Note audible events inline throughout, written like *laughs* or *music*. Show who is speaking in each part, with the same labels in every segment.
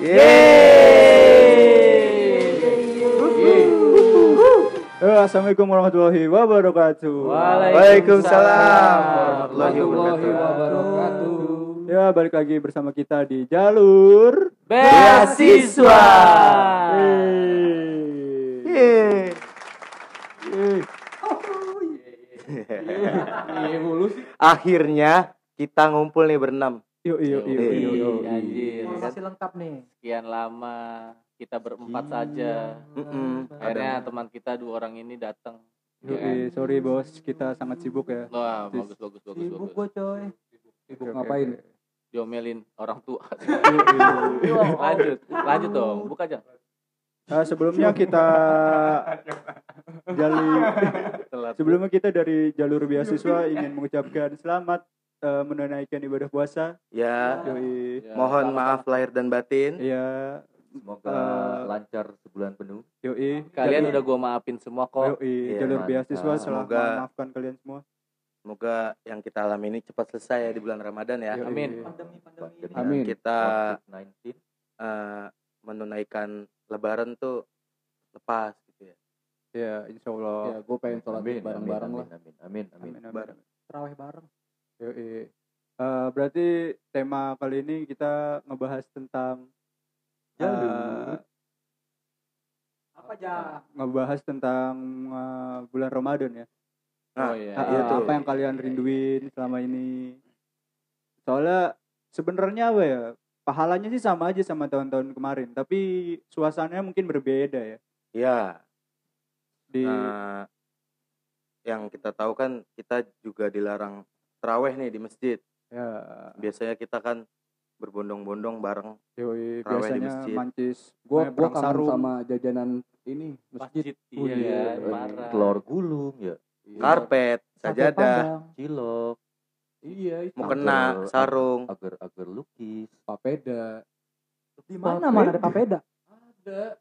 Speaker 1: Eh, Assalamualaikum warahmatullahi wabarakatuh.
Speaker 2: Waalaikumsalam warahmatullahi wabarakatuh.
Speaker 1: Ya, balik lagi bersama kita di jalur
Speaker 2: Beasiswa.
Speaker 1: Yeay. Yeay.
Speaker 2: Akhirnya kita ngumpul nih berenam.
Speaker 1: Yuk, yuk, yuk, yuk, yuk.
Speaker 3: Kan
Speaker 4: Masih lengkap nih.
Speaker 3: sekian lama kita berempat saja.
Speaker 2: Mm-mm.
Speaker 3: Akhirnya teman kita dua orang ini datang.
Speaker 1: Yuk, yuk. sorry bos, kita sangat sibuk ya.
Speaker 3: Wah, bagus bagus bagus
Speaker 4: Sibuk
Speaker 3: bagus.
Speaker 4: gue coy. Sibuk
Speaker 1: Oke,
Speaker 4: ngapain?
Speaker 1: oke.
Speaker 3: Diomelin orang tua. *laughs* *laughs* Lanjut, lanjut dong. Buka aja.
Speaker 1: Nah, sebelumnya kita
Speaker 3: Telat.
Speaker 1: sebelumnya kita dari jalur beasiswa ingin mengucapkan selamat eh, menunaikan ibadah puasa.
Speaker 2: Ya,
Speaker 1: Yoi.
Speaker 3: Ya,
Speaker 2: mohon
Speaker 3: selamat.
Speaker 2: maaf lahir dan batin.
Speaker 1: Iya,
Speaker 5: Semoga
Speaker 1: Eh,
Speaker 5: lancar sebulan penuh.
Speaker 1: yoi.
Speaker 3: Kalian
Speaker 1: Jalur-
Speaker 3: udah gua maafin semua kok.
Speaker 1: Yoi,
Speaker 2: Iya,
Speaker 1: jalur
Speaker 5: mantap.
Speaker 1: beasiswa
Speaker 2: Semoga-
Speaker 1: memaafkan kalian semua.
Speaker 2: Semoga yang kita alami ini cepat selesai ya di bulan Ramadan ya.
Speaker 1: Yoi.
Speaker 3: Amin.
Speaker 4: Pandemi-pandemi ini.
Speaker 2: Dan
Speaker 4: Amin.
Speaker 2: Kita
Speaker 5: COVID-19.
Speaker 2: eh, menunaikan Lebaran tuh lepas gitu ya.
Speaker 1: Ya, insya Allah.
Speaker 4: Ya, gue pengen sholat
Speaker 5: Amin,
Speaker 4: bareng-bareng
Speaker 5: amin,
Speaker 4: lah.
Speaker 5: Amin, amin, amin.
Speaker 1: Amin, amin,
Speaker 2: Bareng.
Speaker 1: amin.
Speaker 4: Terawih bareng.
Speaker 1: Yoi. Eh, berarti tema kali ini kita ngebahas tentang eh,
Speaker 4: Apa aja?
Speaker 1: ngebahas tentang eh, bulan Ramadan ya.
Speaker 2: Nah,
Speaker 3: Oh iya.
Speaker 2: Iya tuh.
Speaker 1: apa yang kalian rinduin selama ini? Soalnya sebenarnya apa ya? Pahalanya sih sama aja sama tahun-tahun kemarin, tapi suasananya mungkin berbeda ya.
Speaker 2: Ya,
Speaker 1: Di
Speaker 2: nah, yang kita tahu kan kita juga dilarang teraweh nih di masjid.
Speaker 1: ya
Speaker 2: Biasanya kita kan berbondong-bondong bareng.
Speaker 1: yoi,
Speaker 2: Terawih di
Speaker 1: biasanya
Speaker 2: masjid.
Speaker 1: mancis
Speaker 4: Gue gua kangen
Speaker 1: sarung.
Speaker 4: sama jajanan ini masjid.
Speaker 3: Masjid. Iya,
Speaker 1: Iya,
Speaker 3: parah.
Speaker 5: Telur gulung ya,
Speaker 2: Karpet,
Speaker 4: Sate
Speaker 2: sajadah,
Speaker 5: cilok,
Speaker 4: Iya, itu.
Speaker 2: mau kena,
Speaker 5: Agar-
Speaker 2: sarung.
Speaker 5: agar-agar lukis.
Speaker 4: papeda. Di
Speaker 5: mana
Speaker 4: mana ada papeda? Ada.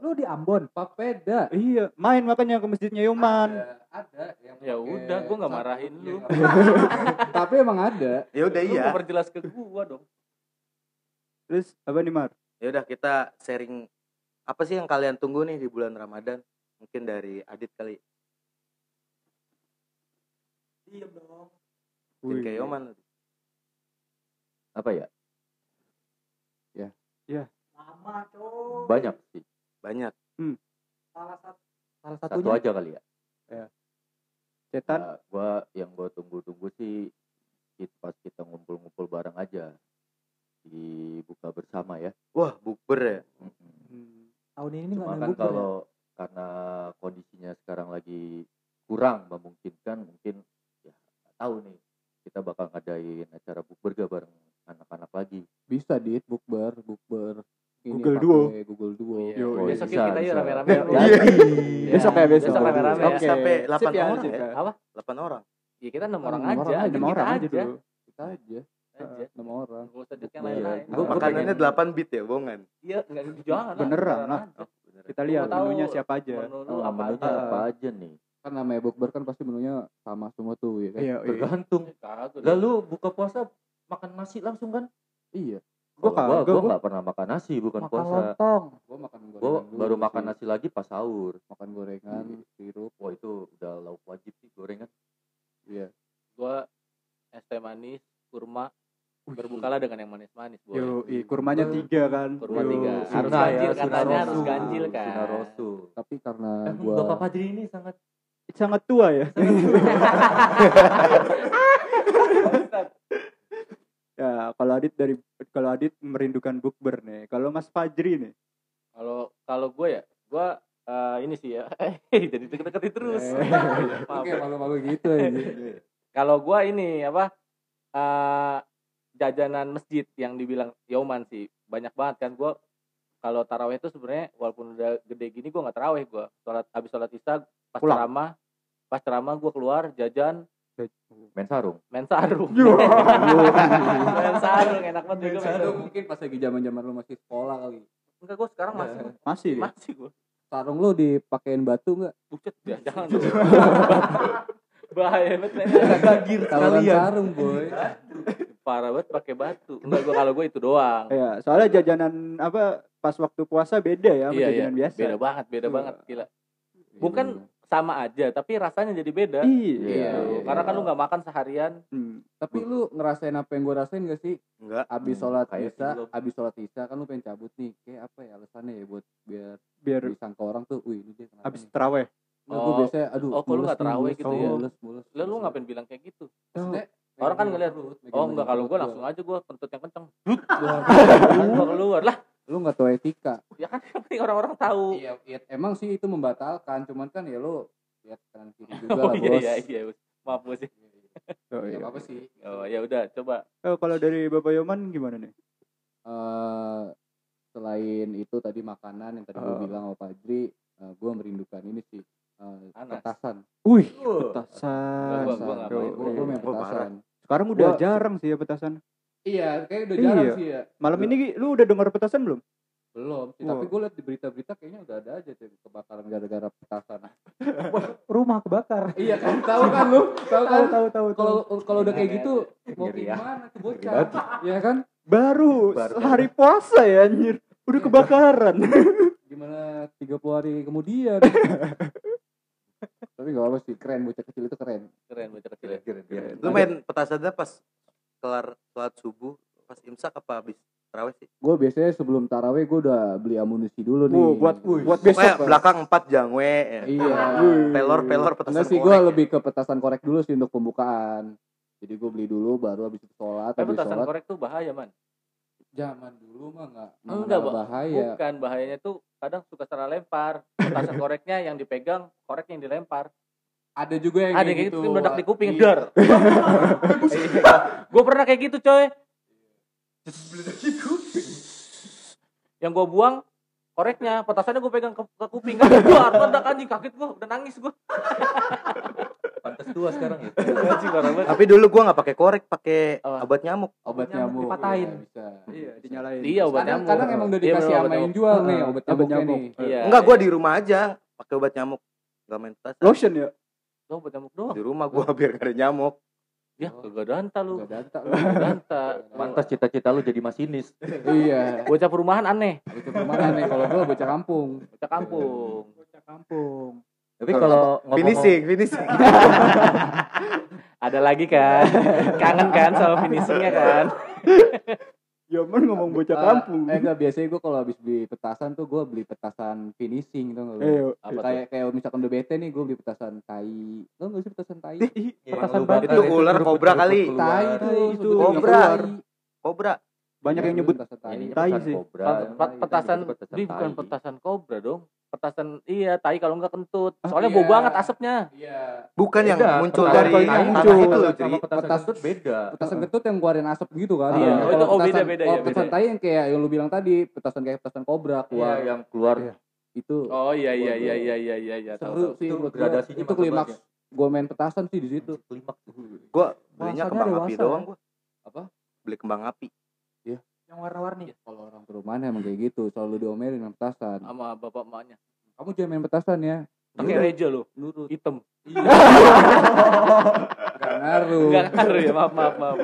Speaker 4: Lu di Ambon, papeda.
Speaker 1: Iya, main makanya ke masjidnya Yoman.
Speaker 4: Ada, ada yang
Speaker 3: Ya udah, gua nggak marahin
Speaker 4: Iya,
Speaker 3: lu. *laughs*
Speaker 4: Tapi emang ada.
Speaker 2: Ya udah
Speaker 3: Lu
Speaker 2: iya.
Speaker 3: nggak perjelas ke gua dong.
Speaker 1: Terus apa nih Mar?
Speaker 2: Ya udah kita sharing apa sih yang kalian tunggu nih di bulan Ramadan? Mungkin dari Adit kali.
Speaker 4: Diem dong.
Speaker 2: Mungkin kayak Yoman.
Speaker 5: Apa ya?
Speaker 4: Lama, coy.
Speaker 5: Banyak sih.
Speaker 2: Banyak.
Speaker 4: Salah satu. Salah
Speaker 5: Satu
Speaker 4: satunya.
Speaker 5: aja kali ya.
Speaker 1: Setan.
Speaker 5: Nah, gua yang gua tunggu-tunggu sih pas kita ngumpul-ngumpul bareng aja di buka bersama ya.
Speaker 2: Wah, bukber ya.
Speaker 1: Hmm.
Speaker 4: Tahun ini nggak
Speaker 5: kan
Speaker 4: ya?
Speaker 5: kalau karena kondisinya sekarang lagi kurang memungkinkan mungkin ya tahu nih kita bakal ngadain acara bukber gak bareng anak-anak lagi.
Speaker 4: Bisa dit bukber, bukber.
Speaker 1: Google Duo.
Speaker 4: Google Duo.
Speaker 3: Iya.
Speaker 1: Yo,
Speaker 5: Oh,
Speaker 3: Besok
Speaker 5: bisa,
Speaker 3: kita yuk rame-rame.
Speaker 1: Ya, iya.
Speaker 3: Ya,
Speaker 1: Besok ya besok.
Speaker 3: Besok rame-rame ya.
Speaker 1: Oke.
Speaker 2: Sampai
Speaker 1: Sip
Speaker 2: 8
Speaker 1: ya,
Speaker 2: orang ya?
Speaker 3: Apa?
Speaker 2: 8 orang.
Speaker 3: Ya kita enam orang
Speaker 4: Enam
Speaker 3: aja.
Speaker 4: orang aja,
Speaker 3: Kita
Speaker 1: Enam orang aja.
Speaker 4: Kita aja.
Speaker 3: Aja.
Speaker 4: Enam orang.
Speaker 3: Gak usah deket yang
Speaker 5: Iya.
Speaker 3: lain-lain.
Speaker 2: Makanannya
Speaker 3: pengen-
Speaker 2: 8 bit ya, bohongan.
Speaker 3: Iya, enggak jangan.
Speaker 1: Beneran lah.
Speaker 3: aja.
Speaker 1: Kita lihat menunya siapa aja.
Speaker 3: Menu
Speaker 5: Oh,
Speaker 3: apa aja?
Speaker 5: apa aja nih?
Speaker 4: Kan namanya bukber kan pasti menunya sama semua tuh ya kan.
Speaker 1: Iya, iya.
Speaker 5: Tergantung.
Speaker 3: Kagak.
Speaker 5: Lalu buka puasa makan nasi langsung kan?
Speaker 4: Iya.
Speaker 1: Gua
Speaker 5: Kalau gua,
Speaker 1: kagak,
Speaker 5: gua
Speaker 1: gua-
Speaker 5: nggak pernah makan nasi bukan
Speaker 4: makan
Speaker 5: puasa.
Speaker 4: lontong. Gua makan
Speaker 5: Gua
Speaker 4: gorengan dulu
Speaker 5: baru makan nasi lagi pas sahur.
Speaker 4: makan gorengan,
Speaker 5: Iya.
Speaker 4: sirup.
Speaker 5: Wah itu udah lauk wajib sih gorengan.
Speaker 4: Iya.
Speaker 3: Gua es teh manis, kurma, berbukalah dengan yang manis-manis, boy.
Speaker 1: Yo, i, kurmanya tiga kan.
Speaker 3: Kurma
Speaker 1: Yo,
Speaker 3: tiga. Harus
Speaker 5: Sunnah
Speaker 3: ganjil
Speaker 5: ya,
Speaker 3: katanya, harus ganjil kan.
Speaker 5: Sunnah Rasul.
Speaker 4: Tapi karena
Speaker 5: Eh,
Speaker 4: gua
Speaker 5: Bapak Padri ini sangat
Speaker 1: Sangat tua ya. *laughs* *laughs* ya, kalau Adit dari kalau Adit merindukan bukber nih. Kalau Mas Fajri nih.
Speaker 3: Kalau kalau gue ya, gue eh, ini sih ya, *laughs* jadi deket-deketin terus.
Speaker 1: Eh. *laughs*
Speaker 4: Oke, malu-malu gitu aja. *laughs*
Speaker 3: Kalau gue ini apa eh, jajanan masjid yang dibilang Yoman sih banyak banget kan gue kalau taraweh itu sebenarnya walaupun udah gede gini gue nggak taraweh gue sholat habis sholat isya pas ceramah pas ceramah gue keluar jajan
Speaker 5: main sarung.
Speaker 3: main sarung *laughs* main sarung enak banget juga main sarung
Speaker 4: mungkin pas lagi zaman-zaman lu masih sekolah kali.
Speaker 3: enggak gue sekarang masih
Speaker 1: Masih dia.
Speaker 3: masih gue
Speaker 4: Sarung lu dipakein batu enggak?
Speaker 3: bucet ya jangan *laughs* bahaya banget men.
Speaker 4: Taruhan sarung, boy.
Speaker 3: parah banget pakai batu enggak gua kalau gua itu doang
Speaker 1: Ya, soalnya jajanan apa pas waktu puasa beda ya sama
Speaker 3: iya iya
Speaker 1: jajanan biasa.
Speaker 3: beda banget beda
Speaker 1: Iya.
Speaker 3: banget gila bukan sama aja tapi rasanya jadi beda
Speaker 1: Iya.
Speaker 5: Iya,
Speaker 3: Tuh,
Speaker 5: iya,
Speaker 3: karena kan
Speaker 5: iya.
Speaker 3: lu nggak makan seharian
Speaker 1: Hmm.
Speaker 4: Tapi lu ngerasain apa yang gue rasain gak sih?
Speaker 2: enggak
Speaker 4: Abis
Speaker 5: Hmm,
Speaker 4: sholat
Speaker 5: kayak
Speaker 4: isya, abis sholat isya kan lu pengen cabut nih. Kayak apa ya alasannya ya buat biar
Speaker 1: Biar
Speaker 4: disangka orang tuh, wih ini dia kenapa
Speaker 1: habis
Speaker 4: nih?
Speaker 1: teraweh.
Speaker 4: Nah, gue
Speaker 3: Oh.
Speaker 4: biasanya, aduh,
Speaker 3: Oh, kok lu nggak
Speaker 4: mules,
Speaker 3: gitu
Speaker 4: oh,
Speaker 3: ya?
Speaker 4: Mules, mules.
Speaker 3: lu lu ngapain bilang kayak gitu
Speaker 4: Maksudnya,
Speaker 3: orang kan
Speaker 4: megang
Speaker 3: ngeliat oh enggak
Speaker 4: megang
Speaker 3: kalau gua. langsung aja gua kentut yang kenceng *laughs* gua keluar lah
Speaker 4: lu nggak tahu etika.
Speaker 3: ya kan *laughs* orang-orang tahu
Speaker 4: Iya, iya, emang sih itu membatalkan, cuman kan ya lu lihat kanan kiri *laughs* juga
Speaker 3: oh
Speaker 4: lah,
Speaker 3: iya
Speaker 4: bos.
Speaker 3: iya iya maaf bos ya
Speaker 1: Oh,
Speaker 4: Gak
Speaker 1: iya.
Speaker 4: apa-apa sih.
Speaker 3: oh ya udah coba
Speaker 1: Oh, kalau dari Bapak Yoman gimana nih?
Speaker 4: eh selain itu tadi makanan yang tadi gue
Speaker 1: Oh.
Speaker 4: bilang sama Pak Jri, gue merindukan ini sih eh,
Speaker 3: Panas.
Speaker 4: petasan.
Speaker 1: Wih, petasan.
Speaker 4: Gue gue main
Speaker 2: Oh,
Speaker 4: petasan.
Speaker 1: Sekarang udah
Speaker 4: Gua-
Speaker 1: jarang sih ya petasan.
Speaker 4: Iya, kayak udah jarang
Speaker 1: Iya.
Speaker 4: sih ya.
Speaker 1: Malam ini lu udah dengar petasan belum?
Speaker 4: Belum, sih. Tapi gue liat di berita-berita kayaknya udah ada aja tuh kebakaran gara-gara petasan. *laughs*
Speaker 6: rumah kebakar
Speaker 4: iya kan, tahu kan lu? Tahu kan?
Speaker 6: tahu tahu tahu
Speaker 4: Kalau kalau udah kayak gitu mau
Speaker 5: ya.
Speaker 4: gimana tuh bocah? Iya kan?
Speaker 1: Baru,
Speaker 5: Baru.
Speaker 1: hari puasa ya anjir. Udah kebakaran. *laughs*
Speaker 4: Gimana 30 hari kemudian? *laughs* tapi gak apa sih, keren bocah kecil itu keren.
Speaker 3: keren bocah kecil ya.
Speaker 5: Keren-keren.
Speaker 2: lu main petasannya pas kelar sholat subuh pas imsak apa habis terawih sih
Speaker 4: Gue biasanya sebelum taraweh gue udah beli amunisi dulu nih.
Speaker 1: Wow, buat buat besok. Pak.
Speaker 2: belakang empat jangwe ya.
Speaker 4: Iya.
Speaker 2: pelor pelor petasan
Speaker 4: Enggak sih, gue
Speaker 2: korek.
Speaker 4: lebih ke petasan korek dulu sih untuk pembukaan. Jadi gue beli dulu, baru habis itu sholat,
Speaker 3: tapi
Speaker 4: habis
Speaker 3: petasan
Speaker 4: sholat.
Speaker 3: korek tuh bahaya man
Speaker 4: Zaman dulu mah nggak
Speaker 3: Enggak, Pak.
Speaker 4: bahaya.
Speaker 3: bukan bahayanya tuh kadang suka salah lempar petasan *laughs* koreknya yang dipegang koreknya yang dilempar
Speaker 4: Ada juga yang
Speaker 3: ada
Speaker 4: kayak
Speaker 3: yang kayak gitu meledak di kuping
Speaker 4: Iya.
Speaker 3: dar gue pernah kayak gitu coy yang gue buang koreknya petasannya gue pegang ke, ke kuping kan gue meledak anjing kaget gue udah nangis gue
Speaker 5: Pantes tua sekarang ya.
Speaker 2: tapi dulu gua nggak pakai korek pakai obat nyamuk
Speaker 4: Obat
Speaker 6: nyamuk
Speaker 4: nyamuk
Speaker 6: dipatahin.
Speaker 4: iya, bisa.
Speaker 1: Iya, dinyalain.
Speaker 3: iya obat
Speaker 4: Kadang,
Speaker 3: nyamuk
Speaker 4: kadang emang udah
Speaker 3: Iya,
Speaker 4: dikasih
Speaker 3: bener,
Speaker 4: sama
Speaker 3: obat
Speaker 4: yang
Speaker 3: nyamuk.
Speaker 4: jual nih obat
Speaker 1: nyamuk.
Speaker 4: nih.
Speaker 3: iya
Speaker 2: enggak gua di rumah aja pakai obat nyamuk nggak main petasan
Speaker 1: Lotion ya?
Speaker 3: Lo obat nyamuk doang.
Speaker 2: Di rumah gua *laughs* biar gak ada nyamuk.
Speaker 3: Ya kagak danta lu.
Speaker 4: Danta lu.
Speaker 3: danta.
Speaker 5: Pantas cita-cita lu jadi masinis. *laughs*
Speaker 4: Iya.
Speaker 3: bocah perumahan aneh.
Speaker 4: Bocah ke mana nih kalau gue bocah kampung.
Speaker 3: bocah kampung.
Speaker 6: Bocah kampung.
Speaker 5: Tapi kalau ngomong
Speaker 2: finishing finishing. *laughs*
Speaker 3: Ada lagi kan? Kangen kan sama finishingnya kan
Speaker 1: Yoman ngomong bocah
Speaker 4: Ah,
Speaker 1: kampung.
Speaker 4: Eh enggak biasanya gue kalau habis beli petasan tuh gue beli petasan finishing tuh
Speaker 1: Eh,
Speaker 3: apa tuh?
Speaker 4: Kayak kayak misalkan udah bete nih gue beli petasan tai. Lo nggak sih petasan tai?
Speaker 5: Iya,
Speaker 6: Petasan
Speaker 5: bakar
Speaker 2: itu ular kobra kali.
Speaker 4: tai itu
Speaker 2: kobra. kobra.
Speaker 1: Banyak yang
Speaker 4: Iya,
Speaker 1: nyebut
Speaker 4: petasan tai.
Speaker 1: Sih.
Speaker 3: petasan
Speaker 5: petasan
Speaker 3: ini bukan petasan kobra dong petasan iya tai kalau nggak kentut soalnya
Speaker 4: iya.
Speaker 3: bau banget asapnya
Speaker 4: iya
Speaker 2: bukan yang
Speaker 5: Beda,
Speaker 2: muncul
Speaker 5: petasan
Speaker 2: dari tanah
Speaker 1: muncul.
Speaker 2: itu loh Cri.
Speaker 5: petasan
Speaker 4: Petas-
Speaker 5: kentut beda.
Speaker 4: petasan ketut yang keluarin asap gitu kan
Speaker 5: Iya. Oh,
Speaker 3: itu- oh, beda, beda, ya,
Speaker 4: petasan tai yang kayak yang lu bilang tadi petasan kayak petasan kobra
Speaker 5: Iya,
Speaker 4: keluar
Speaker 5: yang keluar
Speaker 1: Iya.
Speaker 4: itu
Speaker 3: oh iya iya iya iya iya iya iya tahu,
Speaker 4: seru
Speaker 3: tahu.
Speaker 4: sih
Speaker 5: Itu
Speaker 4: buat gua.
Speaker 5: gradasinya
Speaker 4: itu klimaks gue main petasan sih di situ
Speaker 5: Klimaks.
Speaker 2: gua belinya kembang api doang gua
Speaker 4: Apa?
Speaker 2: beli kembang api
Speaker 6: yang warna-warni.
Speaker 4: Kalau orang perumahan emang kayak gitu selalu diomelin main petasan.
Speaker 3: Sama bapak emaknya.
Speaker 4: Kamu jangan main petasan ya.
Speaker 3: Pakai reja lo
Speaker 4: nurut.
Speaker 3: Hitam. *laughs*
Speaker 4: Gak ngaruh.
Speaker 3: Enggak ngaruh ya maaf maaf maaf.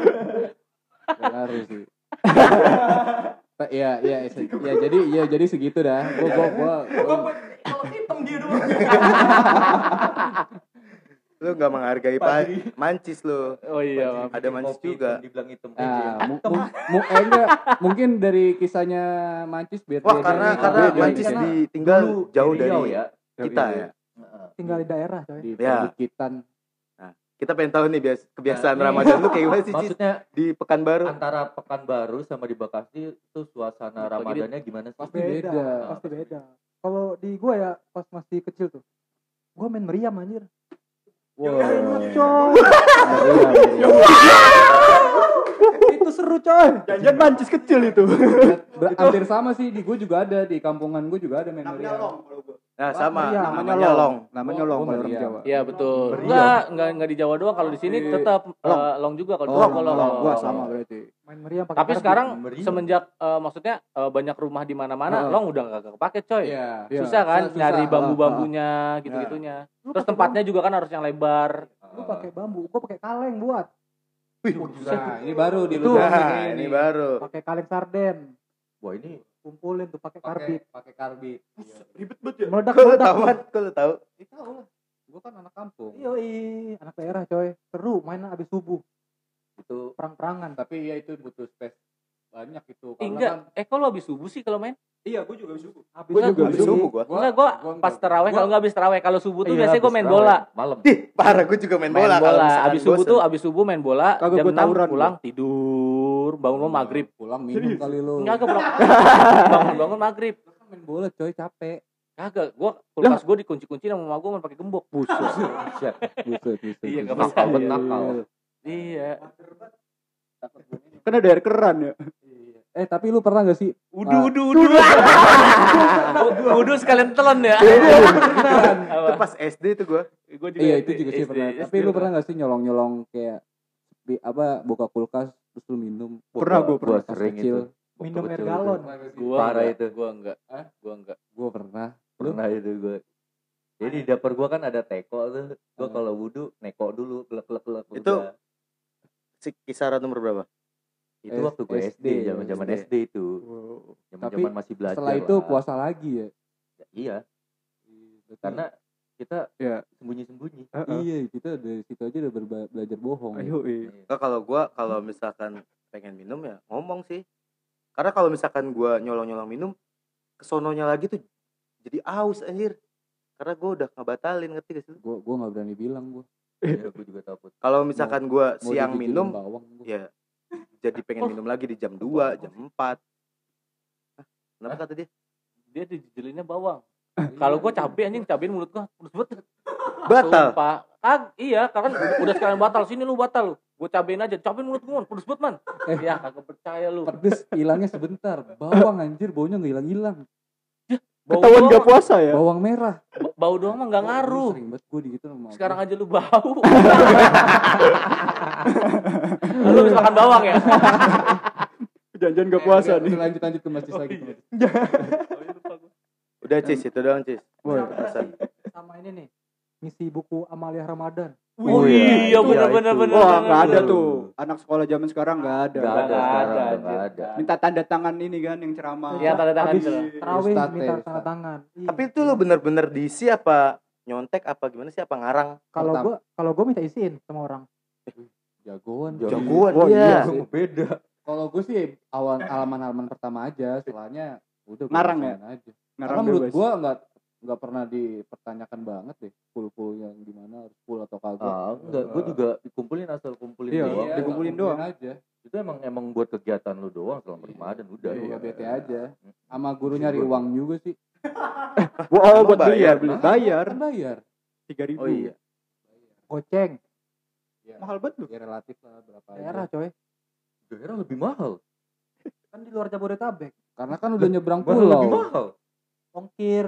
Speaker 4: Gak ngaruh sih. Ta- ya ya ya jadi ya jadi segitu dah. Gua gua gua, gua
Speaker 3: kalau hitam dia doang *laughs*
Speaker 2: lu nggak menghargai pa- mancis lu.
Speaker 3: Oh iya maaf.
Speaker 2: Ada mancis juga.
Speaker 5: Dibilang hitam
Speaker 4: Nah, mu- mu- mu- eh, enggak, mungkin dari kisahnya Mancis biar
Speaker 2: wah karena karena mancis ditinggal
Speaker 5: Dulu
Speaker 2: jauh dari
Speaker 5: ya.
Speaker 2: kita ya.
Speaker 5: Heeh.
Speaker 6: tinggal di daerah coy.
Speaker 4: Di
Speaker 2: Ya.
Speaker 4: perbukitan.
Speaker 2: Kita pengen tahu nih bias kebiasaan
Speaker 5: Nah,
Speaker 2: Ramadan lu kayak gimana sih Cis?
Speaker 5: Maksudnya
Speaker 2: di Pekanbaru.
Speaker 5: antara Pekanbaru sama di Bekasi itu suasana
Speaker 3: Bagi-
Speaker 5: Ramadannya gimana sih?
Speaker 4: pasti
Speaker 6: beda,
Speaker 4: beda.
Speaker 6: pasti beda. Kalau di gua ya pas masih kecil tuh gua main meriam anjir
Speaker 4: Wow.
Speaker 6: itu seru coy
Speaker 1: Jangan mancis kecil itu. *laughs*
Speaker 4: Hampir sama sih di gue juga ada di kampungan gue juga ada main meriam.
Speaker 2: nah sama
Speaker 6: Meriam.
Speaker 2: namanya
Speaker 1: Namanya
Speaker 2: long
Speaker 1: Namanya
Speaker 4: Oh,
Speaker 1: long
Speaker 4: oh,
Speaker 1: kalau orang. Jawa.
Speaker 3: Iya betul. Enggak, enggak enggak di Jawa doang. Kalau di sini
Speaker 4: Di-
Speaker 3: tetap
Speaker 1: Long.
Speaker 3: eh, long juga kalau
Speaker 4: Oh, long,
Speaker 3: kalau
Speaker 4: long.
Speaker 1: Wah, sama berarti.
Speaker 6: main meriam pakai
Speaker 3: Tapi sekarang
Speaker 5: Meriam.
Speaker 3: semenjak eh, maksudnya eh, banyak rumah di mana-mana,
Speaker 4: Heeh.
Speaker 3: long udah nggak kepake coy.
Speaker 4: Iya.
Speaker 1: Iya.
Speaker 3: Susah kan
Speaker 4: Susah,
Speaker 3: nyari bambu-bambunya gitu-gitunya. Terus tempatnya juga kan harus yang lebar.
Speaker 6: lu pakai bambu gua pakai kaleng buat
Speaker 4: Nah, ini baru di
Speaker 3: Itu-
Speaker 2: Nah, ini baru.
Speaker 6: pakai kaleng sarden
Speaker 5: Wah ini
Speaker 6: kumpulin tuh pakai karbit
Speaker 4: pakai karbit.
Speaker 1: Ribet banget ya.
Speaker 6: meledak meledak
Speaker 2: tahu, lu tahu?
Speaker 4: Ya tahu lah. Gua kan anak kampung.
Speaker 6: Yoi, anak daerah coy seru main abis subuh
Speaker 4: Itu
Speaker 6: perang-perangan
Speaker 4: tapi ya itu butuh space banyak itu.
Speaker 3: Eh, enggak.
Speaker 4: kan
Speaker 3: Eh, lu habis subuh sih kalau main?
Speaker 1: Iya, gue juga subuh.
Speaker 6: habis
Speaker 3: Gua
Speaker 1: juga
Speaker 2: Habis
Speaker 1: subuh.
Speaker 2: gua.
Speaker 3: enggak, gua pas terawih kalau enggak habis terawih. Kalau subuh tuh
Speaker 1: Iya,
Speaker 3: biasanya gua
Speaker 5: habis
Speaker 3: main bola.
Speaker 5: Malam.
Speaker 2: Dih, parah gue juga main,
Speaker 3: Main
Speaker 2: bola. kalau
Speaker 3: bola.
Speaker 2: misalkan
Speaker 3: Abis subuh tuh abis subuh main bola.
Speaker 1: Kagak
Speaker 3: jam
Speaker 1: gua
Speaker 3: 6
Speaker 1: tawuran
Speaker 3: pulang tidur. Bangun mau maghrib.
Speaker 4: pulang minum kali lu.
Speaker 3: Enggak, kagak pulang. *laughs* bangun bangun maghrib.
Speaker 4: Kan main bola coy capek.
Speaker 3: Kagak, gua kulkas gua dikunci-kunci sama mama gua pakai gembok.
Speaker 4: Buset. *laughs* Buset, buset.
Speaker 3: Iya, nggak masalah.
Speaker 4: nakal.
Speaker 3: Iya.
Speaker 1: Kan ada air keran ya.
Speaker 4: Eh tapi lu pernah gak sih
Speaker 3: Udu, udu, udu. Udu *laughs* sekalian telan ya.
Speaker 2: Itu pas SD tuh gue.
Speaker 3: Gua juga
Speaker 4: Iya itu juga sih
Speaker 3: SD,
Speaker 4: pernah.
Speaker 3: SD
Speaker 4: Tapi lu pernah gak sih nyolong-nyolong kayak di apa buka kulkas terus lu minum
Speaker 1: Pernah gue pernah.
Speaker 5: Gua
Speaker 4: pas
Speaker 5: sering
Speaker 4: kecil.
Speaker 5: itu.
Speaker 6: minum air galon
Speaker 3: Gua
Speaker 5: Parah itu.
Speaker 3: Gua enggak.
Speaker 4: Hah?
Speaker 3: Gua enggak.
Speaker 4: Gue pernah.
Speaker 5: itu. Pernah itu gue. Jadi di dapur gua kan ada teko tuh. Gua kalau wudhu neko dulu, klek klek klek.
Speaker 2: Itu kisaran nomor berapa?
Speaker 5: itu
Speaker 4: S-
Speaker 5: waktu gue SD, zaman-zaman
Speaker 2: SD.
Speaker 5: SD itu. Zaman-zaman masih belajar.
Speaker 4: Setelah itu
Speaker 5: lah.
Speaker 4: puasa lagi ya.
Speaker 5: Iya,
Speaker 4: Berarti-
Speaker 5: karena kita
Speaker 1: Iya.
Speaker 5: sembunyi-sembunyi.
Speaker 4: iya kita dari situ aja udah berba- belajar bohong. ya.
Speaker 1: Ayo, iya.
Speaker 2: Enggak kalau gua kalau misalkan pengen minum ya ngomong sih. Karena kalau misalkan gua nyolong-nyolong minum, kesononya lagi tuh jadi aus anjir. Karena gua udah ngebatalin ngerti gak sih?
Speaker 4: Gue gue nggak berani bilang gue.
Speaker 5: Iya, gue juga takut.
Speaker 2: Kalau misalkan gua
Speaker 4: Mau
Speaker 2: siang minum,
Speaker 4: bawang gua.
Speaker 2: ya jadi pengen minum lagi di jam 2, jam 4. Hah? Kenapa kata dia?
Speaker 3: Dia dijejelinnya bawang. Kalau gua cabe anjing cabein mulut gua pedes banget.
Speaker 2: Batal.
Speaker 3: Sumpah. Kag, iya, kan udah sekalian batal. Sini lu batal lu. Gua cabein aja, cabein mulut gua, pedes banget man.
Speaker 4: Eh.
Speaker 3: Ya kagak percaya lu.
Speaker 4: Pedes hilangnya sebentar. Bawang anjir baunya nggak hilang-hilang.
Speaker 1: Ketahuan gak puasa ya?
Speaker 4: Bawang merah.
Speaker 3: bau doang mah enggak
Speaker 4: Gua
Speaker 3: ngaruh.
Speaker 4: Sering banget gue gitu sama
Speaker 3: Sekarang aja lu bau. *laughs* lu habis makan bawang ya?
Speaker 1: Janjian gak
Speaker 4: Eh,
Speaker 1: puasa nih.
Speaker 4: Lanjut lanjut ke masjid
Speaker 3: Oh,
Speaker 4: lagi.
Speaker 3: iya. *laughs*
Speaker 2: Udah Cis, itu doang Cis.
Speaker 6: Sama ini nih ngisi buku Amalia Ramadan
Speaker 5: Oh,
Speaker 3: Wih,
Speaker 5: iya,
Speaker 3: iya
Speaker 5: itu
Speaker 3: bener bener bener.
Speaker 1: Wah, nggak ada
Speaker 3: bener.
Speaker 1: tuh. Anak sekolah zaman sekarang nggak ada.
Speaker 5: Nggak ada
Speaker 3: Nggak
Speaker 5: sekarang,
Speaker 3: ada,
Speaker 5: nggak ada.
Speaker 1: Minta tanda tangan ini kan yang ceramah.
Speaker 3: Iya, tanda tangan
Speaker 6: Habis
Speaker 3: itu.
Speaker 6: terawih minta
Speaker 4: Ustadz.
Speaker 6: tanda tangan Ih,
Speaker 2: Tapi itu lu bener-bener diisi apa nyontek apa gimana sih apa ngarang?
Speaker 6: kalau gua kalau gua minta isiin sama orang
Speaker 4: Jagoan.
Speaker 2: Jagoan
Speaker 1: Wah,
Speaker 2: iya.
Speaker 1: iya.
Speaker 5: beda.
Speaker 4: Kalau gue sih awal halaman-halaman pertama aja, setelahnya udah
Speaker 1: Ngarang ya?
Speaker 4: aja.
Speaker 1: Ngarang
Speaker 4: Karena menurut gua nggak nggak pernah dipertanyakan banget deh full full yang gimana harus full atau kagak.
Speaker 5: Ah, enggak, gue juga dikumpulin asal kumpulin
Speaker 1: Iya,
Speaker 5: doang.
Speaker 1: dikumpulin doang.
Speaker 4: aja.
Speaker 5: Itu emang emang buat kegiatan lu doang selama Ramadan udah.
Speaker 4: Iya,
Speaker 5: ya.
Speaker 4: bete aja. Sama guru nyari uang juga sih. *laughs*
Speaker 1: Wah, oh, buat ya,
Speaker 2: bayar?
Speaker 1: beli. Bayar
Speaker 4: Kan bayar.
Speaker 1: tiga ribu.
Speaker 2: Oh iya.
Speaker 6: goceng
Speaker 1: Mahal banget lu.
Speaker 4: Ya relatif lah berapa
Speaker 6: daerah
Speaker 4: aja.
Speaker 6: coy
Speaker 5: Daerah lebih mahal. *laughs*
Speaker 6: kan di luar Jabodetabek
Speaker 4: Karena kan udah nyebrang
Speaker 5: Mahal lebih
Speaker 4: pulau.
Speaker 5: mahal.
Speaker 6: ongkir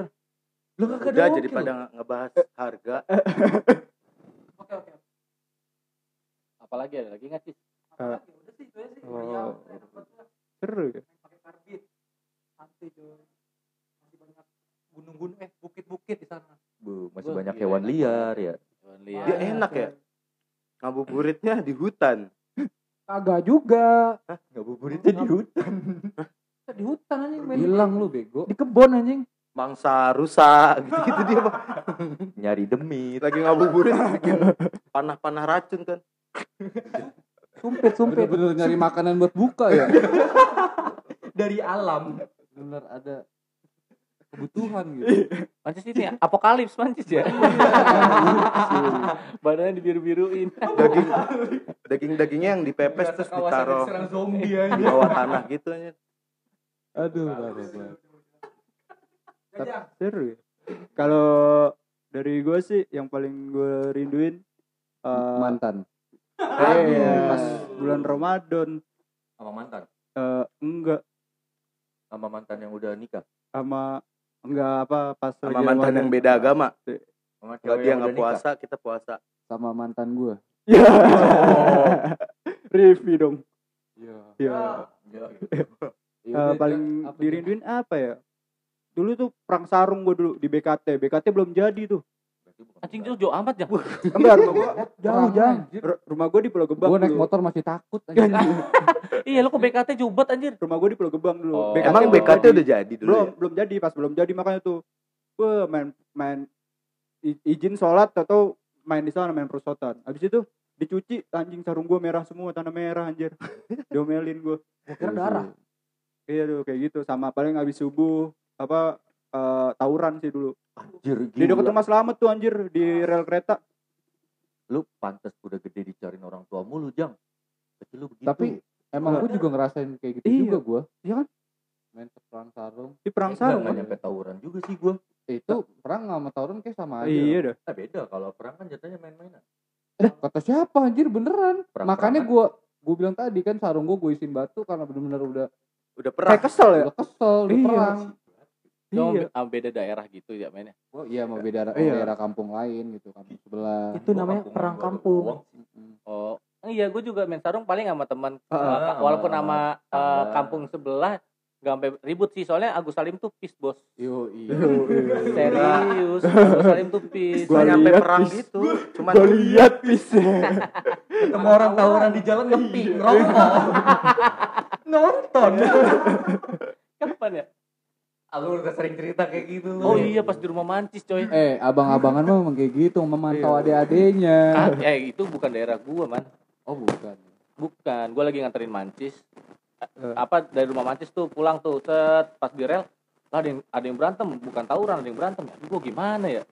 Speaker 5: Lu kagak
Speaker 2: Udah
Speaker 5: ada
Speaker 2: jadi
Speaker 5: ongkir.
Speaker 2: pada nge- ngebahas harga. *laughs*
Speaker 6: oke oke
Speaker 3: Apalagi ada lagi nggak sih?
Speaker 6: Udah sih itu sih
Speaker 1: Oh. Seru ya.
Speaker 6: Pakai karbit santai masih banyak gunung-gunung eh bukit-bukit di sana
Speaker 5: Bu, masih
Speaker 3: Wah,
Speaker 5: banyak hewan liar ya.
Speaker 3: Hewan liar.
Speaker 2: Dia enak ya? Ngabuburitnya di hutan.
Speaker 6: kagak juga
Speaker 5: Ngabuburitnya di hutan.
Speaker 6: di hutan anjing main
Speaker 4: Hilang lu bego.
Speaker 6: di kebun anjing
Speaker 2: Mangsa rusa gitu-gitu dia Pak. *laughs*
Speaker 5: Nyari demit.
Speaker 2: lagi ngabuburit bikin panah-panah racun kan.
Speaker 6: sumpit sumpit
Speaker 4: Bener-bener nyari makanan buat buka ya. *laughs*
Speaker 5: Dari alam.
Speaker 4: Bener ada kebutuhan gitu.
Speaker 3: Mancis ini ya, apokalips mancis ya. *laughs* Badannya dibiru-biruin.
Speaker 2: Daging daging-dagingnya yang dipepes terus ditaruh
Speaker 5: zombie
Speaker 2: di bawah tanah gitu aja.
Speaker 4: Aduh, banget.
Speaker 1: Seru ya. Kalau dari gue sih yang paling gue rinduin eh,
Speaker 4: mantan.
Speaker 1: eh, pas bulan Ramadan
Speaker 5: Sama mantan.
Speaker 1: eh, enggak
Speaker 5: Sama mantan yang udah nikah.
Speaker 1: sama enggak apa pas
Speaker 2: Sama mantan
Speaker 1: Ramadan.
Speaker 2: yang beda agama.
Speaker 5: Sama
Speaker 2: Kalau
Speaker 5: cewek
Speaker 2: dia
Speaker 5: yang
Speaker 2: nggak
Speaker 5: udah nikah.
Speaker 2: puasa, kita puasa.
Speaker 4: sama mantan gua.
Speaker 1: Ya. *laughs* Review dong.
Speaker 4: Iya.
Speaker 1: Ya.
Speaker 5: Ya.
Speaker 1: Eh, paling dirinduin apa ya? Dulu tuh perang sarung gue dulu di BKT. BKT belum jadi tuh.
Speaker 3: Anjing
Speaker 5: beban.
Speaker 3: jauh jauh amat ya.
Speaker 1: Enggak, rumah gua
Speaker 4: Jauh
Speaker 1: ru- rumah gua di Pulau Gebang.
Speaker 4: Gue naik
Speaker 1: dulu.
Speaker 4: motor masih takut.
Speaker 1: Anjing. *laughs*
Speaker 3: Iya lu ke BKT jubat anjir.
Speaker 1: Rumah gua di Pulau Gebang dulu.
Speaker 3: Oh.
Speaker 2: Emang BKT udah jadi dulu
Speaker 1: belum
Speaker 2: ya?
Speaker 1: belum jadi pas belum jadi makanya tuh gue main main i- izin sholat atau main di sana main perosotan habis itu dicuci anjing sarung gue merah semua tanah merah anjir *laughs* diomelin gue
Speaker 6: Gua kira darah.
Speaker 1: iya tuh kayak gitu sama paling habis subuh apa eh, tawuran sih dulu
Speaker 5: Anjir,
Speaker 1: di dekat
Speaker 5: gila.
Speaker 1: rumah selamat tuh anjir di rel kereta
Speaker 5: Lu pantas udah gede dicariin orang tua mulu, Jang. Kecil lu begitu.
Speaker 4: Tapi emang gue juga ngerasain kayak gitu
Speaker 1: Iya.
Speaker 4: juga gue.
Speaker 1: Iya kan?
Speaker 4: Main perang sarung.
Speaker 1: di perang
Speaker 5: Enggak,
Speaker 1: sarung
Speaker 5: enggak nyampe tawuran juga sih gua.
Speaker 4: Eh, itu perang sama tawuran kayak sama aja.
Speaker 1: iya dah
Speaker 5: Nah, beda kalau perang kan jatuhnya main-mainan.
Speaker 4: Eh, kata siapa anjir beneran.
Speaker 5: Perang-
Speaker 4: Makanya gue gue bilang tadi kan sarung gue gue isiin batu karena bener-bener udah
Speaker 2: Udah perang.
Speaker 1: kayak kesel ya
Speaker 4: udah kesel, udah
Speaker 1: Iya.
Speaker 4: perang.
Speaker 3: Cuma
Speaker 1: iya
Speaker 3: be- ah, beda daerah gitu ya mainnya.
Speaker 4: Oh iya mau beda daerah,
Speaker 1: Iya.
Speaker 4: daerah kampung lain gitu, kampung sebelah.
Speaker 6: Itu namanya
Speaker 5: Kampung
Speaker 6: perang kampung.
Speaker 3: Oh, iya gue juga main sarung paling sama teman
Speaker 1: Ah,
Speaker 3: eh,
Speaker 5: sama-
Speaker 3: walaupun
Speaker 5: sama
Speaker 3: eh,
Speaker 5: tetangga.
Speaker 3: kampung sebelah gak sampai ribut sih soalnya Agus Salim tuh peace bos.
Speaker 4: Yo iya.
Speaker 3: Serius, *laughs* Agus Salim tuh peace.
Speaker 2: Gua
Speaker 1: Gua
Speaker 2: nyampe
Speaker 1: lihat,
Speaker 2: perang
Speaker 1: Pis.
Speaker 2: gitu. Cuman
Speaker 1: gue lihat bisa
Speaker 5: Ketemu orang tawuran di jalan ngepi, ngerokok. *laughs* Nonton.
Speaker 3: Kapan ya?
Speaker 5: Lu udah sering cerita kayak gitu.
Speaker 3: Oh iya pas di rumah Mancis coy.
Speaker 4: Eh, abang-abangan mah memang kayak gitu, memantau
Speaker 1: Iya.
Speaker 4: adik-adiknya.
Speaker 3: Ah, eh itu bukan daerah gua man.
Speaker 4: Oh, bukan.
Speaker 3: Bukan, gua lagi nganterin Mancis.
Speaker 1: Eh.
Speaker 3: Apa dari rumah Mancis tuh pulang tuh set pas di rel lah ada yang ada yang berantem bukan tawuran ada yang berantem ya gue gimana ya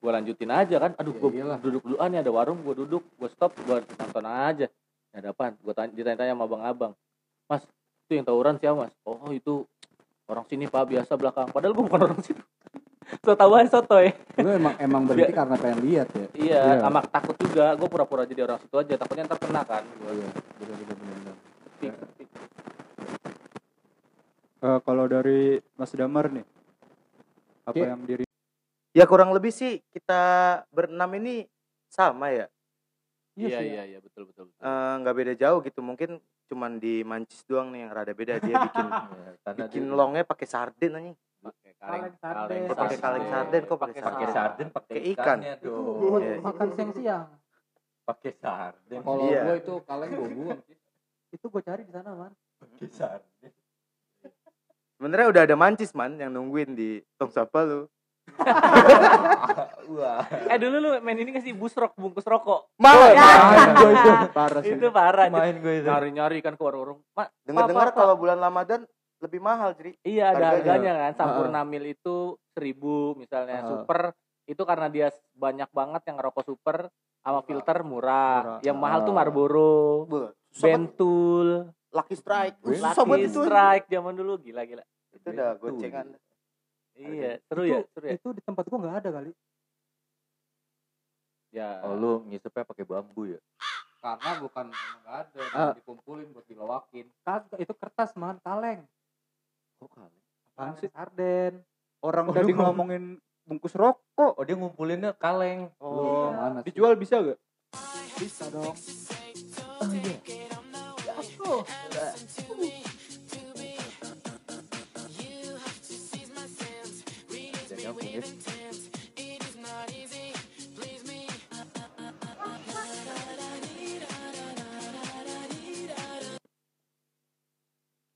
Speaker 3: gue lanjutin aja kan aduh
Speaker 4: Ya
Speaker 3: gue
Speaker 4: iyalah.
Speaker 3: duduk duluan nih ada warung gue duduk gue stop gue nonton aja ya ada apaan gue tanya ditanya-tanya sama abang-abang mas itu yang tawuran siapa mas oh itu orang sini pak biasa belakang padahal gue bukan orang situ so tau aja sotoy
Speaker 4: Lu emang emang *laughs* berhenti karena pengen lihat ya.
Speaker 3: iya
Speaker 4: Iya.
Speaker 3: sama takut juga gue pura-pura jadi orang situ aja takutnya ntar kena kan
Speaker 4: Oh, iya, bener-bener bener.
Speaker 1: Eh, kalau dari Mas Damar nih apa
Speaker 4: Oke.
Speaker 1: yang diri
Speaker 2: ya kurang lebih sih kita berenam ini sama ya.
Speaker 3: Iya iya iya betul betul, betul.
Speaker 2: Eh, nggak beda jauh gitu. Mungkin cuman di Mancis doang nih yang rada beda dia bikin *laughs*
Speaker 5: Ya, karena
Speaker 2: bikin
Speaker 5: dia-
Speaker 2: longnya pakai sarden anjing.
Speaker 3: pakai kaleng
Speaker 6: Kaleng sarden.
Speaker 2: Kok pakai kaleng sarden kok pakai
Speaker 5: pakai
Speaker 2: sarden?
Speaker 5: sarden pakai
Speaker 2: ikan.
Speaker 5: dong.
Speaker 2: Iya.
Speaker 6: makan siang-siang.
Speaker 5: Pakai sarden.
Speaker 4: Kalau
Speaker 2: Iya.
Speaker 4: gue itu kaleng gue buang sih.
Speaker 6: Itu gue cari di sana, Man.
Speaker 5: Pakai sarden.
Speaker 2: Sebenarnya udah ada Mancis man yang nungguin di tong sampah lu.
Speaker 5: Wah. *laughs*
Speaker 3: eh dulu lu main ini gak sih busrok bungkus rokok
Speaker 2: Mal,
Speaker 1: Itu itu parah sih
Speaker 3: itu parah
Speaker 5: Main gue itu.
Speaker 3: nyari nyari kan ke warung-warung Mak,
Speaker 2: dengar-dengar kalau bulan Ramadan lebih mahal, Jri.
Speaker 3: iya ada
Speaker 2: Harganya.
Speaker 3: kan sampurna mil itu seribu misalnya
Speaker 1: Heeh.
Speaker 3: super itu karena dia banyak banget yang ngerokok super sama filter murah,
Speaker 1: Murah.
Speaker 3: yang mahal tuh
Speaker 4: Ah.
Speaker 3: Marlboro. Bentul
Speaker 2: Lucky Strike.
Speaker 3: Lucky. Strike zaman dulu gila gila
Speaker 2: Itu udah gocengan.
Speaker 3: Iya seru
Speaker 6: itu,
Speaker 3: ya seru ya
Speaker 6: Itu di tempat gua nggak ada kali.
Speaker 3: ya
Speaker 5: Oh lu ngisepnya pakai bambu ya?
Speaker 4: Karena bukan nggak ada,
Speaker 1: Ah.
Speaker 4: dikumpulin buat dilawakin.
Speaker 6: Kagak, itu kertas, Man. Kaleng.
Speaker 5: Oh kali.
Speaker 1: Apaan
Speaker 6: Kaleng
Speaker 1: sih?
Speaker 6: sarden.
Speaker 1: orang
Speaker 5: Oh,
Speaker 1: tadi ngomongin bungkus rokok
Speaker 5: Oh dia ngumpulinnya kaleng.
Speaker 1: oh
Speaker 4: mana sih?
Speaker 1: dijual bisa gak
Speaker 6: Bisa dong.
Speaker 5: Bisa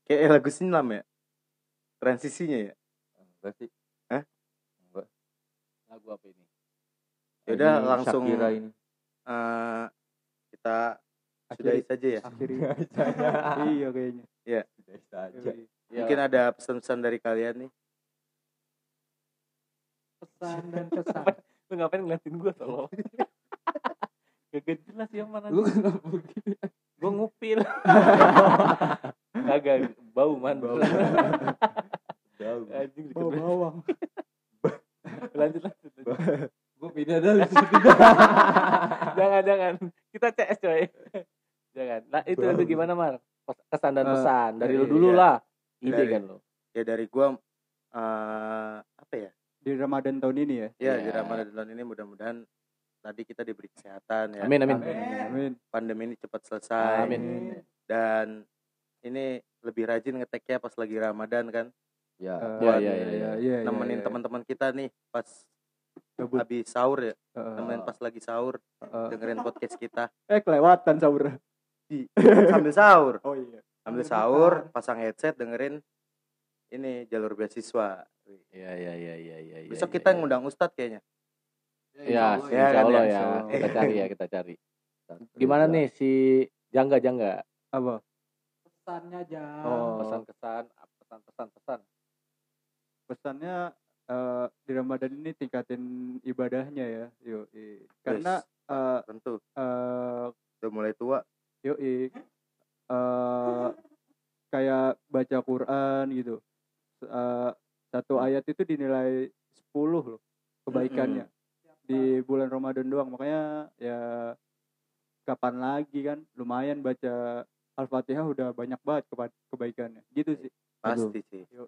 Speaker 2: Kayak lagu Sinlam ya. Transisinya ya.
Speaker 5: Enggak sih.
Speaker 2: Hah?
Speaker 5: Enggak.
Speaker 3: lagu apa ini
Speaker 2: Yaudah,
Speaker 5: Ini
Speaker 2: langsung-
Speaker 5: Shakira ini.
Speaker 2: Eh, kita sudahi saja ya.
Speaker 1: akhirnya *laughs* iya kayaknya
Speaker 5: Sudah saja.
Speaker 3: Ya,
Speaker 2: Mungkin ada pesan-pesan dari kalian nih.
Speaker 6: Pesan dan *laughs* pesan.
Speaker 3: lu ngapain ngeliatin gua tolong *laughs* Gak jelas ya mana
Speaker 4: Lu kenapa begini?
Speaker 3: gue ngupil kagak bau man.
Speaker 5: Jauh.
Speaker 3: anjing
Speaker 6: Bawa
Speaker 3: deket
Speaker 6: bawang.
Speaker 3: lanjut lanjut.
Speaker 4: Gue pindah dari situ. *laughs*
Speaker 3: jangan jangan. Kita CS coy. Jangan. Nah itu itu gimana mar? Kesan dan
Speaker 1: Eh,
Speaker 3: pesan. Dari lu
Speaker 2: iya,
Speaker 3: dulu
Speaker 2: iya.
Speaker 3: lah. Ide
Speaker 2: Dari-
Speaker 3: kan lo
Speaker 2: Ya dari gua eh apa ya?
Speaker 1: di Ramadan tahun ini ya?
Speaker 2: Ya,
Speaker 3: Iya.
Speaker 2: di Ramadan tahun ini mudah-mudahan tadi kita diberi kesehatan ya.
Speaker 3: amin. Amin
Speaker 1: amin.
Speaker 2: Pandemi ini cepat selesai.
Speaker 3: amin.
Speaker 2: Dan ini lebih rajin ngeteknya pas lagi Ramadan kan.
Speaker 5: Ya.
Speaker 1: Eh,
Speaker 3: Iya,
Speaker 1: iya
Speaker 3: iya,
Speaker 1: iya iya iya
Speaker 2: Nemenin
Speaker 1: iya.
Speaker 2: teman-teman kita nih pas
Speaker 1: Gabut.
Speaker 2: habis sahur ya.
Speaker 1: Heeh.
Speaker 2: temenin pas lagi sahur
Speaker 1: Heeh.
Speaker 2: dengerin podcast kita *laughs*
Speaker 1: eh kelewatan sahur
Speaker 2: sambil sahur
Speaker 1: oh iya
Speaker 2: sambil sahur pasang headset dengerin ini jalur beasiswa
Speaker 3: Iya iya iya iya iya. iya,
Speaker 2: besok
Speaker 3: iya,
Speaker 2: kita
Speaker 3: iya.
Speaker 2: ngundang Ustadz kayaknya
Speaker 3: Ya,
Speaker 2: Ya,
Speaker 3: insya
Speaker 2: kan,
Speaker 3: Allah
Speaker 2: ya,
Speaker 3: ya.
Speaker 2: insya Allah.
Speaker 3: Kita cari ya, kita cari. Gimana nih si Jangga Jangga?
Speaker 1: apa
Speaker 6: pesannya aja
Speaker 1: Oh.
Speaker 3: Pesan-kesan, pesan-pesan pesan.
Speaker 1: pesannya eh, di Ramadan ini tingkatin ibadahnya ya yo karena eh,
Speaker 2: tentu.
Speaker 1: eh,
Speaker 2: udah mulai tua.
Speaker 1: yo eh, kayak baca Quran gitu. Eh, satu ayat itu dinilai 10 loh kebaikannya. Di bulan Ramadan doang. Makanya ya kapan lagi kan? Lumayan baca Al-Fatihah udah banyak banget keba- kebaikannya. Gitu sih.
Speaker 2: Pasti sih.
Speaker 1: Yo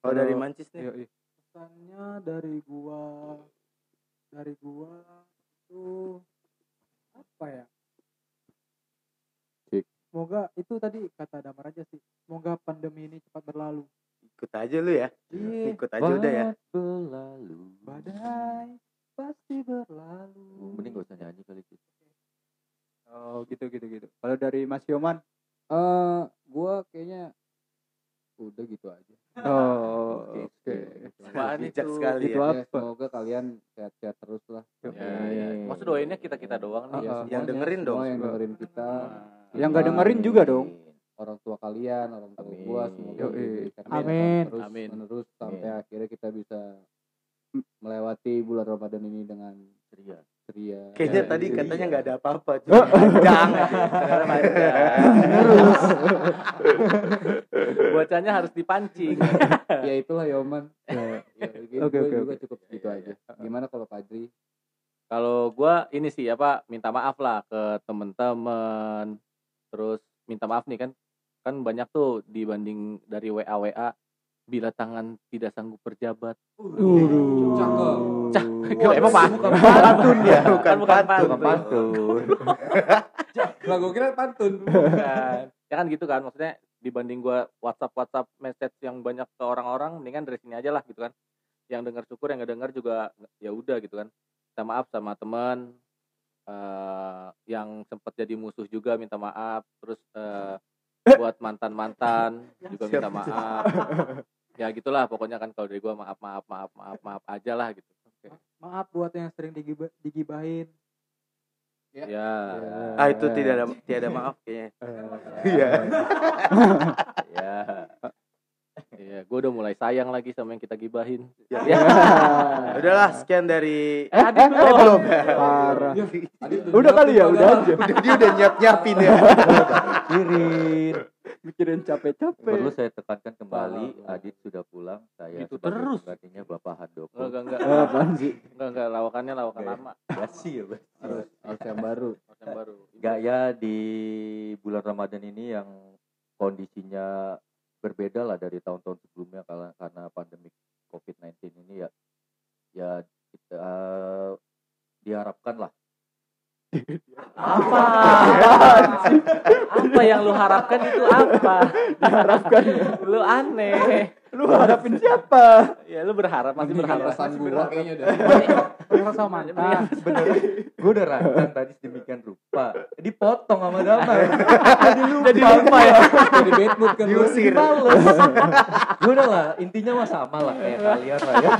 Speaker 2: kalau dari
Speaker 1: Kalau-
Speaker 2: Mancis nih?
Speaker 1: Yo
Speaker 6: pesannya dari gua dari gua itu apa ya?
Speaker 4: Cik.
Speaker 6: semoga itu tadi kata Damar aja sih. Semoga pandemi ini cepat berlalu.
Speaker 2: Ikut aja lu ya.
Speaker 6: Iya.
Speaker 2: Ikut aja udah ya.
Speaker 5: Berlalu.
Speaker 6: Badai pasti berlalu.
Speaker 5: Mending gak usah nyanyi kali gitu
Speaker 1: oh gitu gitu gitu kalau dari Mas Yoman
Speaker 4: Eh, gua kayaknya udah gitu aja.
Speaker 1: oh *laughs* oke
Speaker 3: Apaan
Speaker 2: bijak
Speaker 3: itu?
Speaker 2: sekali
Speaker 1: Itu
Speaker 2: ya
Speaker 1: apa?
Speaker 4: Ya, semoga kalian sehat-sehat terus lah.
Speaker 3: Ya, ya. Maksud doainnya kita kita doang nih.
Speaker 1: Ah.
Speaker 2: Yang
Speaker 4: semuanya,
Speaker 2: dengerin dong.
Speaker 4: yang dengerin kita.
Speaker 1: yang nggak dengerin juga dong
Speaker 4: Orang tua kalian, orang tua
Speaker 5: Amin.
Speaker 4: gua semoga
Speaker 6: Amin.
Speaker 4: terus
Speaker 3: Amin.
Speaker 4: menerus sampai
Speaker 5: Amin.
Speaker 4: akhirnya kita bisa melewati bulan Ramadan ini dengan
Speaker 5: ceria
Speaker 4: ceria.
Speaker 2: kayaknya
Speaker 4: Ya,
Speaker 2: tadi
Speaker 4: ceria.
Speaker 2: katanya nggak ada apa-apa cuma panjang aja
Speaker 3: Ternyata panjang. Bocahnya harus dipancing. *laughs*
Speaker 4: ya itulah Yoman. Ya, *laughs* gitu,
Speaker 1: Oke,
Speaker 4: gua
Speaker 1: oke,
Speaker 4: juga
Speaker 1: oke.
Speaker 4: cukup gitu aja. Gimana kalau Padri?
Speaker 3: Kalau gua ini sih apa minta maaf lah ke temen-temen. Terus minta maaf nih kan kan banyak tuh dibanding dari WA WA bila tangan tidak sanggup berjabat.
Speaker 4: Cakep.
Speaker 3: Cak, emang pak?
Speaker 2: bukan pantun ya bukan
Speaker 3: Kan bukan
Speaker 2: pantun
Speaker 5: bukan pantun
Speaker 4: Lah gua kira pantun.
Speaker 3: Bukan. Ya kan gitu kan maksudnya dibanding gua WhatsApp WhatsApp message yang banyak ke orang-orang mendingan dari sini aja lah gitu kan. Yang dengar syukur yang nggak dengar juga ya udah gitu kan. Minta maaf sama teman eh yang sempat jadi musuh juga minta maaf terus eh, buat mantan-mantan juga minta maaf. Ya gitulah pokoknya kan kalau dari gua maaf maaf maaf maaf maaf aja lah gitu.
Speaker 6: maaf buat yang sering digiba- digibahin
Speaker 3: Ya.
Speaker 2: ah itu tidak ada tiada maaf kayaknya
Speaker 1: Eh,
Speaker 2: iya
Speaker 3: Ya. Iya, gue udah mulai sayang lagi sama yang kita gibahin.
Speaker 2: Ya.
Speaker 3: Ya.
Speaker 2: udahlah sekian dari
Speaker 3: Eh, Adit
Speaker 2: eh
Speaker 3: belum.
Speaker 2: belum
Speaker 1: parah
Speaker 4: Adit,
Speaker 1: udah kali ya udah aja
Speaker 2: udah dia udah nyiap nyiapin ya
Speaker 5: Kirin.
Speaker 1: Mikirin capek-capek
Speaker 5: Perlu saya tekankan kembali. Adit sudah pulang. Saya sebagai
Speaker 3: terus.
Speaker 5: penggantinya Bapak Handoko.
Speaker 3: Enggak, enggak,
Speaker 1: Eh,
Speaker 3: enggak.
Speaker 1: apaan sih
Speaker 3: Enggak, enggak, lawakannya lawakan
Speaker 5: Oke.
Speaker 3: lama.
Speaker 5: Basi ya,
Speaker 4: harus harus yang baru.
Speaker 3: Harus yang baru.
Speaker 5: Enggak ya di bulan Ramadan ini yang kondisinya berbeda lah dari tahun-tahun sebelumnya karena karena pandemi COVID-19 ini ya ya kita eh, diharapkan lah
Speaker 3: Apa? apa yang lu harapkan itu apa?
Speaker 1: diharapkan
Speaker 3: Lu aneh.
Speaker 1: lu harapin siapa
Speaker 3: Ya lu berharap masih berharap.
Speaker 4: pesan gua kayaknya dah.
Speaker 6: Berharap sama mantan
Speaker 5: bener gue udah rancang tadi sedemikian rupa dipotong sama Damar
Speaker 3: Jadi lupa ya.
Speaker 4: Jadi bad mood kan lu.
Speaker 2: diusir
Speaker 5: males gue udah lah intinya mah sama lah kayak kalian lah ya